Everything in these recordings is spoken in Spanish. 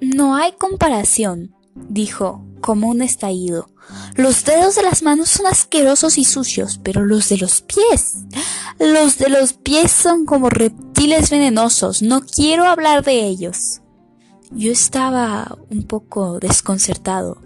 No hay comparación, dijo, como un estallido. Los dedos de las manos son asquerosos y sucios, pero los de los pies. Los de los pies son como reptiles venenosos. No quiero hablar de ellos. Yo estaba un poco desconcertado.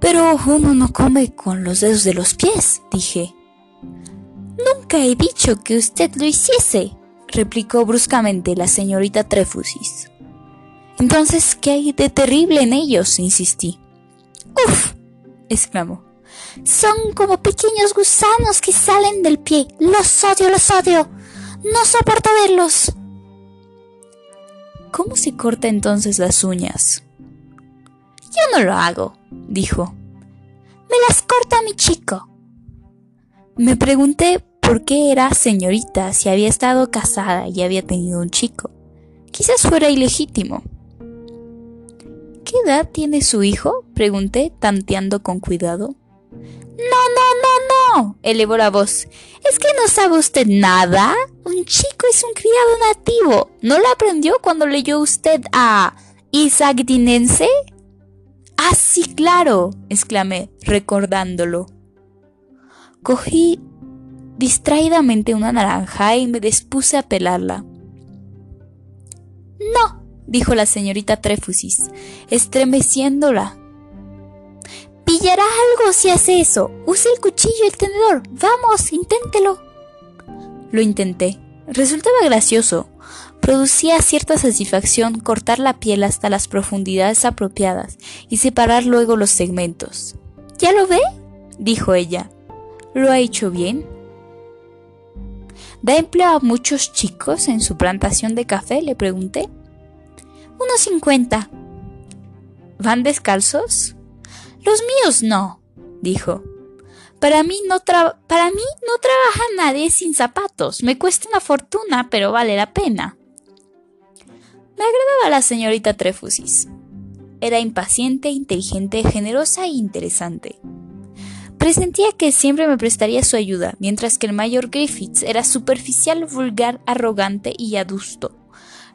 Pero uno no come con los dedos de los pies, dije. Nunca he dicho que usted lo hiciese, replicó bruscamente la señorita Trefusis. Entonces, ¿qué hay de terrible en ellos? insistí. ¡Uf! exclamó. Son como pequeños gusanos que salen del pie. Los odio, los odio. No soporto verlos. ¿Cómo se corta entonces las uñas? Yo no lo hago, dijo. Me las corta mi chico. Me pregunté por qué era señorita si había estado casada y había tenido un chico. Quizás fuera ilegítimo. ¿Qué edad tiene su hijo? pregunté, tanteando con cuidado. No, no, no, no, elevó la voz. ¿Es que no sabe usted nada? Un chico es un criado nativo. ¿No lo aprendió cuando leyó usted a Isaac Dinense? Ah, sí, claro, exclamé, recordándolo. Cogí distraídamente una naranja y me dispuse a pelarla. No, dijo la señorita Trefusis, estremeciéndola. Pillará algo si hace eso. Use el cuchillo y el tenedor. Vamos, inténtelo. Lo intenté. Resultaba gracioso. Producía cierta satisfacción cortar la piel hasta las profundidades apropiadas y separar luego los segmentos. ¿Ya lo ve? dijo ella. ¿Lo ha hecho bien? ¿Da empleo a muchos chicos en su plantación de café? le pregunté. Unos cincuenta. ¿Van descalzos? Los míos no, dijo. Para mí no, para mí no trabaja nadie sin zapatos. Me cuesta una fortuna, pero vale la pena. Me agradaba la señorita Trefusis. Era impaciente, inteligente, generosa e interesante. Presentía que siempre me prestaría su ayuda, mientras que el mayor Griffiths era superficial, vulgar, arrogante y adusto.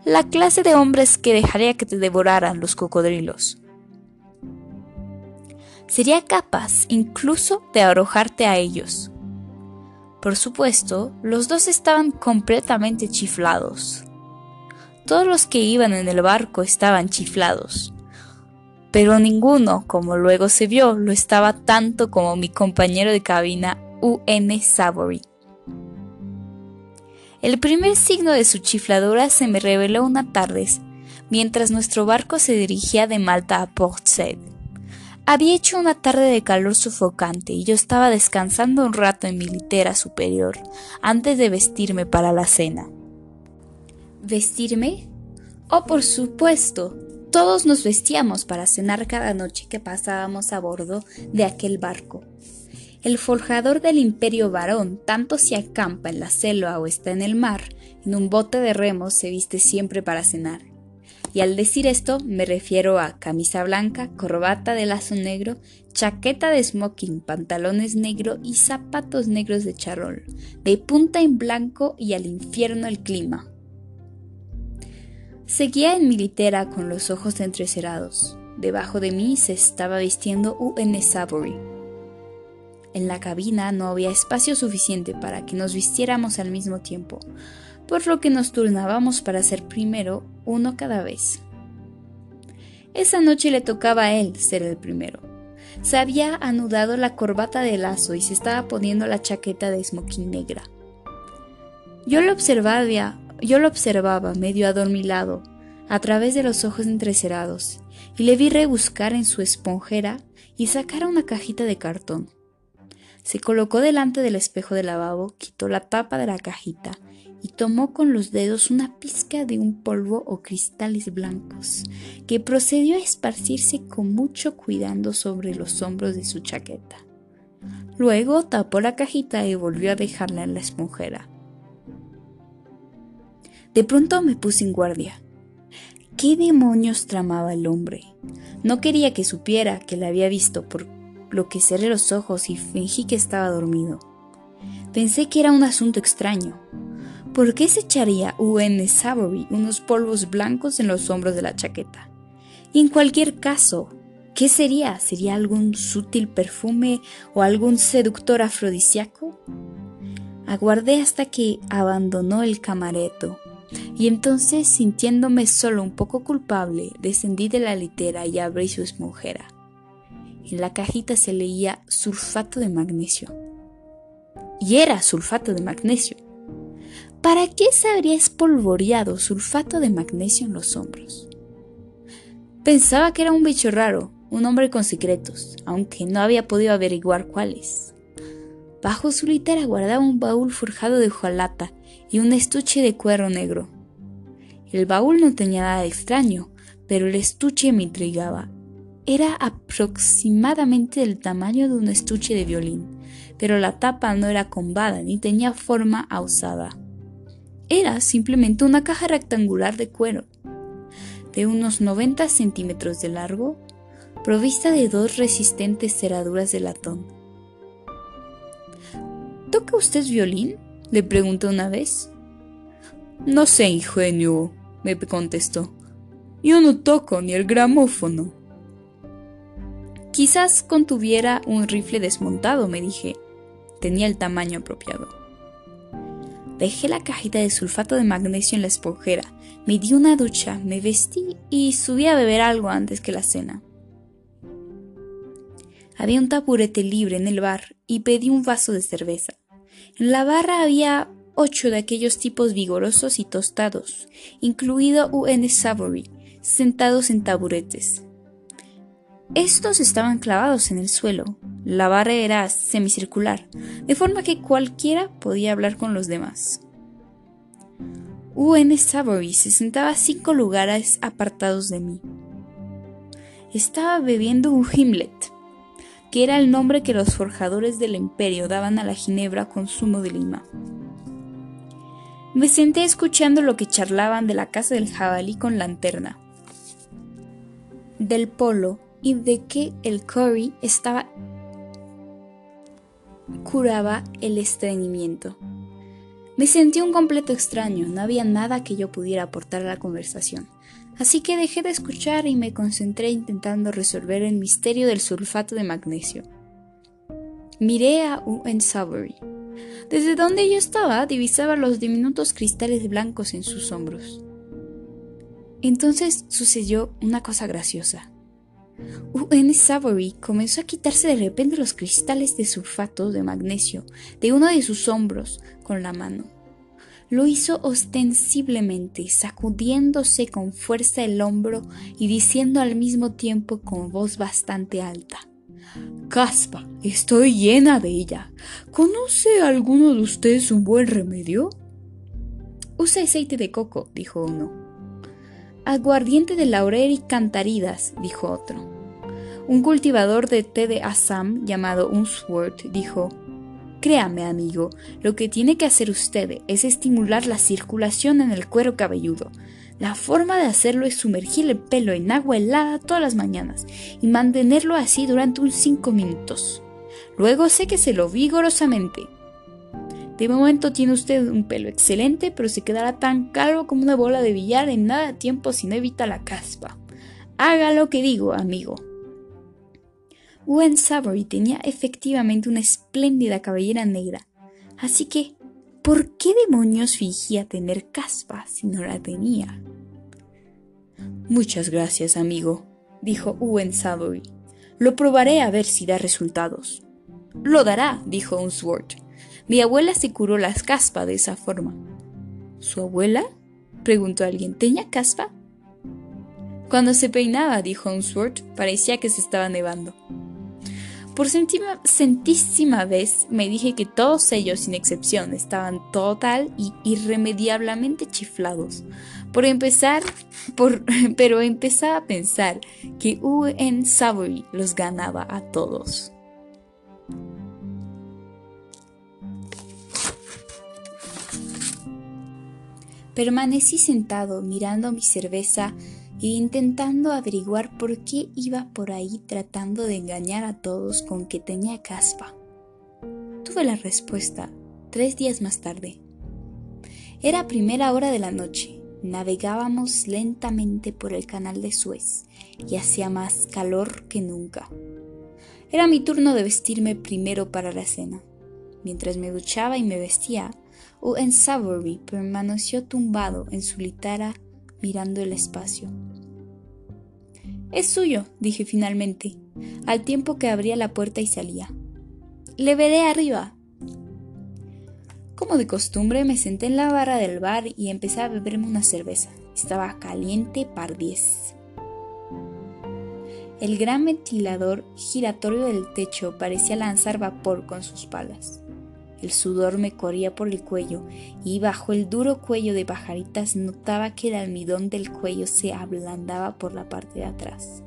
La clase de hombres que dejaría que te devoraran los cocodrilos. Sería capaz incluso de arrojarte a ellos. Por supuesto, los dos estaban completamente chiflados. Todos los que iban en el barco estaban chiflados, pero ninguno, como luego se vio, lo estaba tanto como mi compañero de cabina U.N. Savory. El primer signo de su chifladura se me reveló una tarde, mientras nuestro barco se dirigía de Malta a Port Said. Había hecho una tarde de calor sofocante y yo estaba descansando un rato en mi litera superior antes de vestirme para la cena. ¿Vestirme? Oh, por supuesto. Todos nos vestíamos para cenar cada noche que pasábamos a bordo de aquel barco. El forjador del imperio varón, tanto si acampa en la selva o está en el mar, en un bote de remos se viste siempre para cenar. Y al decir esto me refiero a camisa blanca, corbata de lazo negro, chaqueta de smoking, pantalones negros y zapatos negros de charol, de punta en blanco y al infierno el clima. Seguía en mi litera con los ojos entrecerados. Debajo de mí se estaba vistiendo U.N. Savory. En la cabina no había espacio suficiente para que nos vistiéramos al mismo tiempo, por lo que nos turnábamos para ser primero uno cada vez. Esa noche le tocaba a él ser el primero. Se había anudado la corbata de lazo y se estaba poniendo la chaqueta de smoking negra. Yo lo observaba yo lo observaba medio adormilado, a través de los ojos entrecerados, y le vi rebuscar en su esponjera y sacar una cajita de cartón. Se colocó delante del espejo de lavabo, quitó la tapa de la cajita y tomó con los dedos una pizca de un polvo o cristales blancos, que procedió a esparcirse con mucho cuidado sobre los hombros de su chaqueta. Luego tapó la cajita y volvió a dejarla en la esponjera. De pronto me puse en guardia. ¿Qué demonios tramaba el hombre? No quería que supiera que la había visto, por lo que cerré los ojos y fingí que estaba dormido. Pensé que era un asunto extraño. ¿por qué se echaría U.N. Savory unos polvos blancos en los hombros de la chaqueta? Y en cualquier caso, ¿qué sería? ¿Sería algún sutil perfume o algún seductor afrodisíaco? Aguardé hasta que abandonó el camareto y entonces, sintiéndome solo un poco culpable, descendí de la litera y abrí su esponjera. En la cajita se leía sulfato de magnesio. Y era sulfato de magnesio. ¿Para qué se habría espolvoreado sulfato de magnesio en los hombros? Pensaba que era un bicho raro, un hombre con secretos, aunque no había podido averiguar cuáles. Bajo su litera guardaba un baúl forjado de hojalata y un estuche de cuero negro. El baúl no tenía nada de extraño, pero el estuche me intrigaba. Era aproximadamente del tamaño de un estuche de violín, pero la tapa no era combada ni tenía forma ausada. Era simplemente una caja rectangular de cuero, de unos 90 centímetros de largo, provista de dos resistentes cerraduras de latón. ¿Toca usted violín? le pregunté una vez. No sé, ingenio, me contestó. Yo no toco ni el gramófono. Quizás contuviera un rifle desmontado, me dije. Tenía el tamaño apropiado. Dejé la cajita de sulfato de magnesio en la esponjera, me di una ducha, me vestí y subí a beber algo antes que la cena. Había un taburete libre en el bar y pedí un vaso de cerveza. En la barra había ocho de aquellos tipos vigorosos y tostados, incluido U.N. Savory, sentados en taburetes. Estos estaban clavados en el suelo. La barra era semicircular, de forma que cualquiera podía hablar con los demás. U.N. Savory se sentaba a cinco lugares apartados de mí. Estaba bebiendo un Himlet, que era el nombre que los forjadores del imperio daban a la ginebra con zumo de lima. Me senté escuchando lo que charlaban de la casa del jabalí con lanterna, del polo y de que el curry estaba curaba el estreñimiento. Me sentí un completo extraño, no había nada que yo pudiera aportar a la conversación. Así que dejé de escuchar y me concentré intentando resolver el misterio del sulfato de magnesio. Miré a U.N. Savory. Desde donde yo estaba divisaba los diminutos cristales blancos en sus hombros. Entonces sucedió una cosa graciosa. U.N. Savory comenzó a quitarse de repente los cristales de sulfato de magnesio de uno de sus hombros con la mano. Lo hizo ostensiblemente, sacudiéndose con fuerza el hombro y diciendo al mismo tiempo con voz bastante alta. Caspa, estoy llena de ella. ¿Conoce alguno de ustedes un buen remedio? Usa aceite de coco, dijo uno. Aguardiente de laurel y cantaridas, dijo otro. Un cultivador de té de Assam llamado Unsworth dijo, Créame, amigo, lo que tiene que hacer usted es estimular la circulación en el cuero cabelludo. La forma de hacerlo es sumergir el pelo en agua helada todas las mañanas y mantenerlo así durante unos 5 minutos. Luego séqueselo vigorosamente. De momento tiene usted un pelo excelente, pero se quedará tan calvo como una bola de billar en nada tiempo si no evita la caspa. Haga lo que digo, amigo. Gwen Savory tenía efectivamente una espléndida cabellera negra, así que, ¿por qué demonios fingía tener caspa si no la tenía? Muchas gracias, amigo, dijo Owen Savory. Lo probaré a ver si da resultados. Lo dará, dijo Unsworth. Mi abuela se curó las caspa de esa forma. ¿Su abuela? preguntó alguien. ¿Tenía caspa? Cuando se peinaba, dijo Unsworth, parecía que se estaba nevando. Por centísima vez me dije que todos ellos, sin excepción, estaban total y irremediablemente chiflados. Por empezar, pero empezaba a pensar que U.N. Savory los ganaba a todos. Permanecí sentado mirando mi cerveza e intentando averiguar por qué iba por ahí tratando de engañar a todos con que tenía caspa. Tuve la respuesta tres días más tarde. Era primera hora de la noche. Navegábamos lentamente por el canal de Suez y hacía más calor que nunca. Era mi turno de vestirme primero para la cena. Mientras me duchaba y me vestía, Uen Savory permaneció tumbado en su litara mirando el espacio. Es suyo, dije finalmente, al tiempo que abría la puerta y salía. Le veré arriba. Como de costumbre, me senté en la barra del bar y empecé a beberme una cerveza. Estaba caliente par diez. El gran ventilador giratorio del techo parecía lanzar vapor con sus palas. El sudor me corría por el cuello y bajo el duro cuello de pajaritas notaba que el almidón del cuello se ablandaba por la parte de atrás.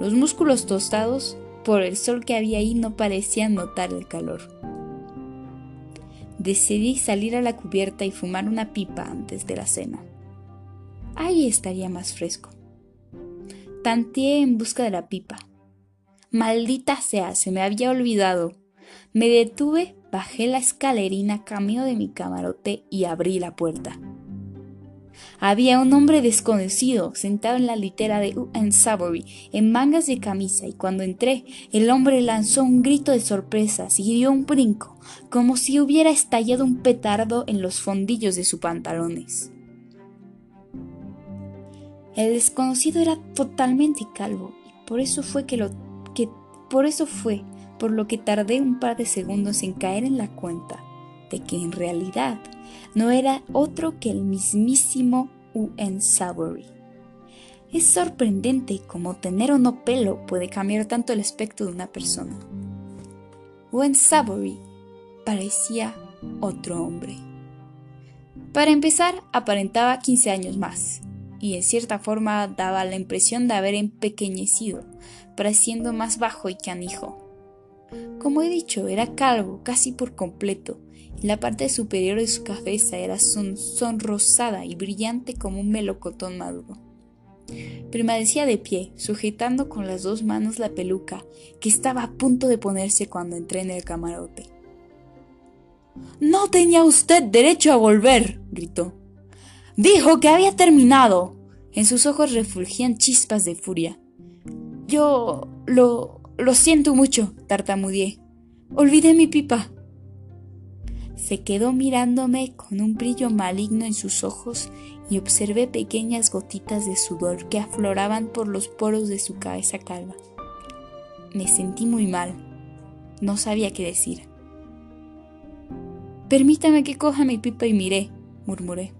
Los músculos tostados por el sol que había ahí no parecían notar el calor. Decidí salir a la cubierta y fumar una pipa antes de la cena. Ahí estaría más fresco. Tanteé en busca de la pipa. Maldita sea, se me había olvidado. Me detuve Bajé la escalerina camino de mi camarote y abrí la puerta. Había un hombre desconocido sentado en la litera de U.N. Savory en mangas de camisa y cuando entré el hombre lanzó un grito de sorpresa y dio un brinco, como si hubiera estallado un petardo en los fondillos de sus pantalones. El desconocido era totalmente calvo y por eso fue que lo que por eso fue por lo que tardé un par de segundos en caer en la cuenta de que en realidad no era otro que el mismísimo U.N. Savory. Es sorprendente cómo tener o no pelo puede cambiar tanto el aspecto de una persona. U.N. Savory parecía otro hombre. Para empezar, aparentaba 15 años más, y en cierta forma daba la impresión de haber empequeñecido, pareciendo más bajo y canijo. Como he dicho, era calvo casi por completo, y la parte superior de su cabeza era sonrosada y brillante como un melocotón maduro. Permanecía de pie, sujetando con las dos manos la peluca que estaba a punto de ponerse cuando entré en el camarote. No tenía usted derecho a volver, gritó. Dijo que había terminado. En sus ojos refulgían chispas de furia. Yo lo lo siento mucho, tartamudeé. Olvidé mi pipa. Se quedó mirándome con un brillo maligno en sus ojos y observé pequeñas gotitas de sudor que afloraban por los poros de su cabeza calva. Me sentí muy mal. No sabía qué decir. Permítame que coja mi pipa y miré, murmuré.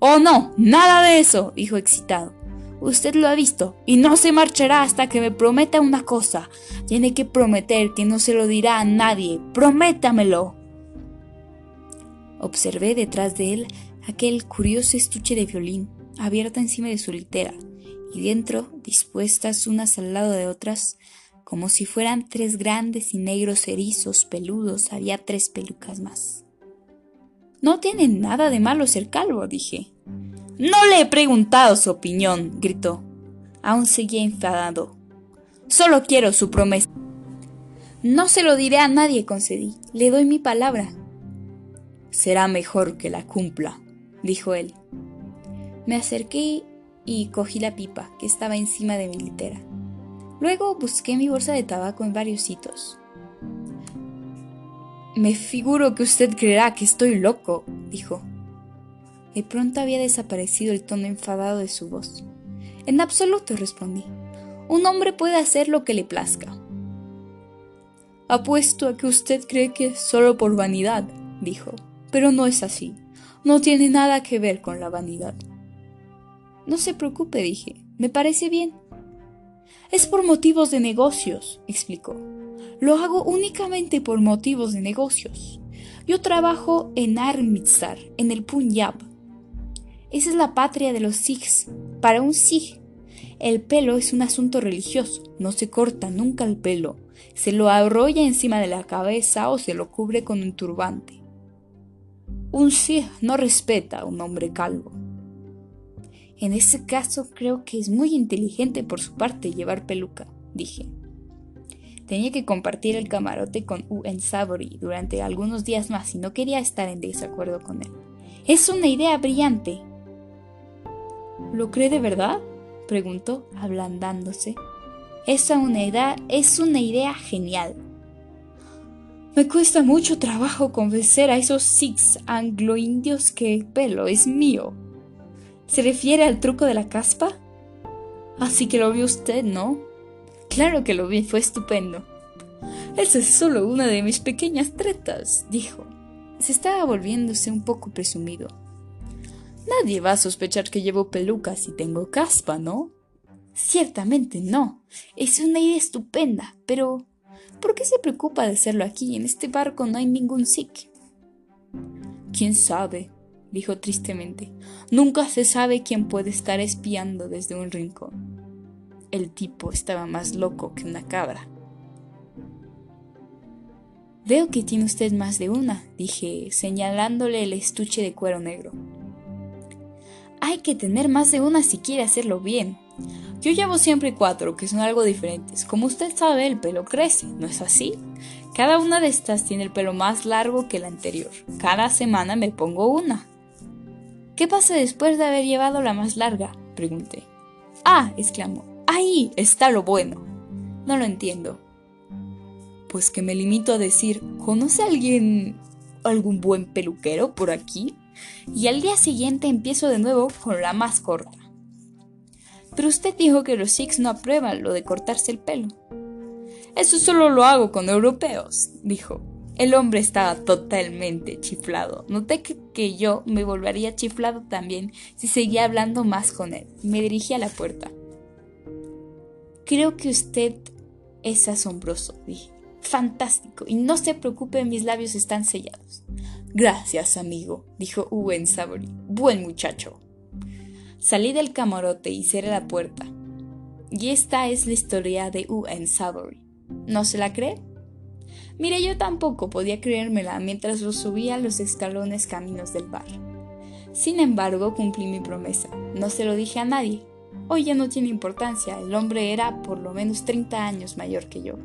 Oh, no, nada de eso, dijo excitado. Usted lo ha visto y no se marchará hasta que me prometa una cosa. Tiene que prometer que no se lo dirá a nadie. Prométamelo. Observé detrás de él aquel curioso estuche de violín abierto encima de su litera y dentro, dispuestas unas al lado de otras, como si fueran tres grandes y negros erizos peludos, había tres pelucas más. No tiene nada de malo ser calvo, dije. No le he preguntado su opinión, gritó. Aún seguía enfadado. Solo quiero su promesa. No se lo diré a nadie, concedí. Le doy mi palabra. Será mejor que la cumpla, dijo él. Me acerqué y cogí la pipa que estaba encima de mi litera. Luego busqué mi bolsa de tabaco en varios sitios. Me figuro que usted creerá que estoy loco, dijo. De pronto había desaparecido el tono enfadado de su voz. En absoluto, respondí. Un hombre puede hacer lo que le plazca. Apuesto a que usted cree que es solo por vanidad, dijo. Pero no es así. No tiene nada que ver con la vanidad. No se preocupe, dije. Me parece bien. Es por motivos de negocios, explicó. Lo hago únicamente por motivos de negocios. Yo trabajo en Armitsar, en el Punjab, esa es la patria de los Sikhs. Para un Sikh, el pelo es un asunto religioso. No se corta nunca el pelo. Se lo arrolla encima de la cabeza o se lo cubre con un turbante. Un Sikh no respeta a un hombre calvo. En ese caso creo que es muy inteligente por su parte llevar peluca, dije. Tenía que compartir el camarote con U.N. Savory durante algunos días más y no quería estar en desacuerdo con él Es una idea brillante. ¿Lo cree de verdad? preguntó, ablandándose. Es una es una idea genial. Me cuesta mucho trabajo convencer a esos six anglo-indios que el pelo es mío. ¿Se refiere al truco de la caspa? Así que lo vio usted, ¿no? Claro que lo vi, fue estupendo. Esa es solo una de mis pequeñas tretas, dijo. Se estaba volviéndose un poco presumido. Nadie va a sospechar que llevo pelucas y tengo caspa, ¿no? Ciertamente no. Es una idea estupenda, pero ¿por qué se preocupa de hacerlo aquí? En este barco no hay ningún Sikh. ¿Quién sabe? dijo tristemente. Nunca se sabe quién puede estar espiando desde un rincón. El tipo estaba más loco que una cabra. Veo que tiene usted más de una, dije, señalándole el estuche de cuero negro. Hay que tener más de una si quiere hacerlo bien. Yo llevo siempre cuatro, que son algo diferentes. Como usted sabe, el pelo crece, ¿no es así? Cada una de estas tiene el pelo más largo que la anterior. Cada semana me pongo una. ¿Qué pasa después de haber llevado la más larga? pregunté. Ah, exclamó. Ahí está lo bueno. No lo entiendo pues que me limito a decir, ¿conoce alguien, algún buen peluquero por aquí? Y al día siguiente empiezo de nuevo con la más corta. Pero usted dijo que los Sikhs no aprueban lo de cortarse el pelo. Eso solo lo hago con europeos, dijo. El hombre estaba totalmente chiflado. Noté que, que, yo me volvería chiflado también si seguía hablando más con él. Me dirigí a la puerta. Creo que usted es asombroso, dije. Fantástico. Y no se preocupe, mis labios están sellados. Gracias, amigo, dijo Owen Savory. Buen muchacho. Salí del camarote y cerré la puerta. Y esta es la historia de Owen Savory. ¿No se la cree? Mire, yo tampoco podía creérmela mientras lo subía los escalones caminos del bar. Sin embargo, cumplí mi promesa. No se lo dije a nadie. Hoy ya no tiene importancia, el hombre era por lo menos 30 años mayor que yo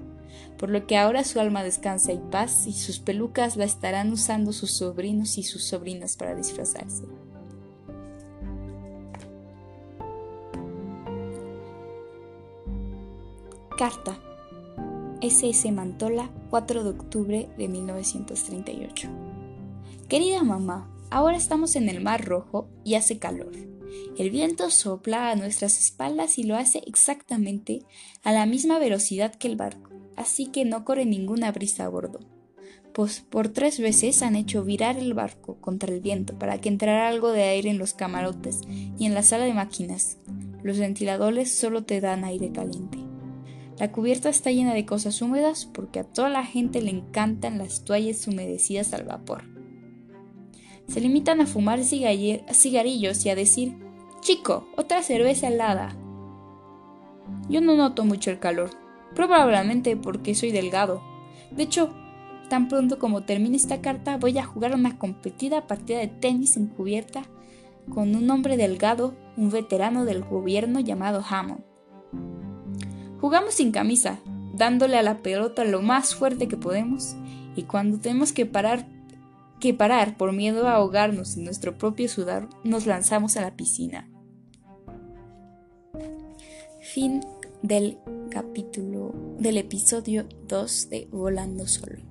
por lo que ahora su alma descansa y paz y sus pelucas la estarán usando sus sobrinos y sus sobrinas para disfrazarse. Carta. SS Mantola, 4 de octubre de 1938. Querida mamá, ahora estamos en el Mar Rojo y hace calor. El viento sopla a nuestras espaldas y lo hace exactamente a la misma velocidad que el barco así que no corre ninguna brisa a bordo. Pues por tres veces han hecho virar el barco contra el viento para que entrara algo de aire en los camarotes y en la sala de máquinas. Los ventiladores solo te dan aire caliente. La cubierta está llena de cosas húmedas porque a toda la gente le encantan las toallas humedecidas al vapor. Se limitan a fumar cigarrillos y a decir, chico, otra cerveza helada. Yo no noto mucho el calor, probablemente porque soy delgado. De hecho, tan pronto como termine esta carta voy a jugar una competida partida de tenis encubierta con un hombre delgado, un veterano del gobierno llamado Hammond. Jugamos sin camisa, dándole a la pelota lo más fuerte que podemos, y cuando tenemos que parar que parar por miedo a ahogarnos en nuestro propio sudor, nos lanzamos a la piscina. Fin del capítulo del episodio 2 de Volando Solo.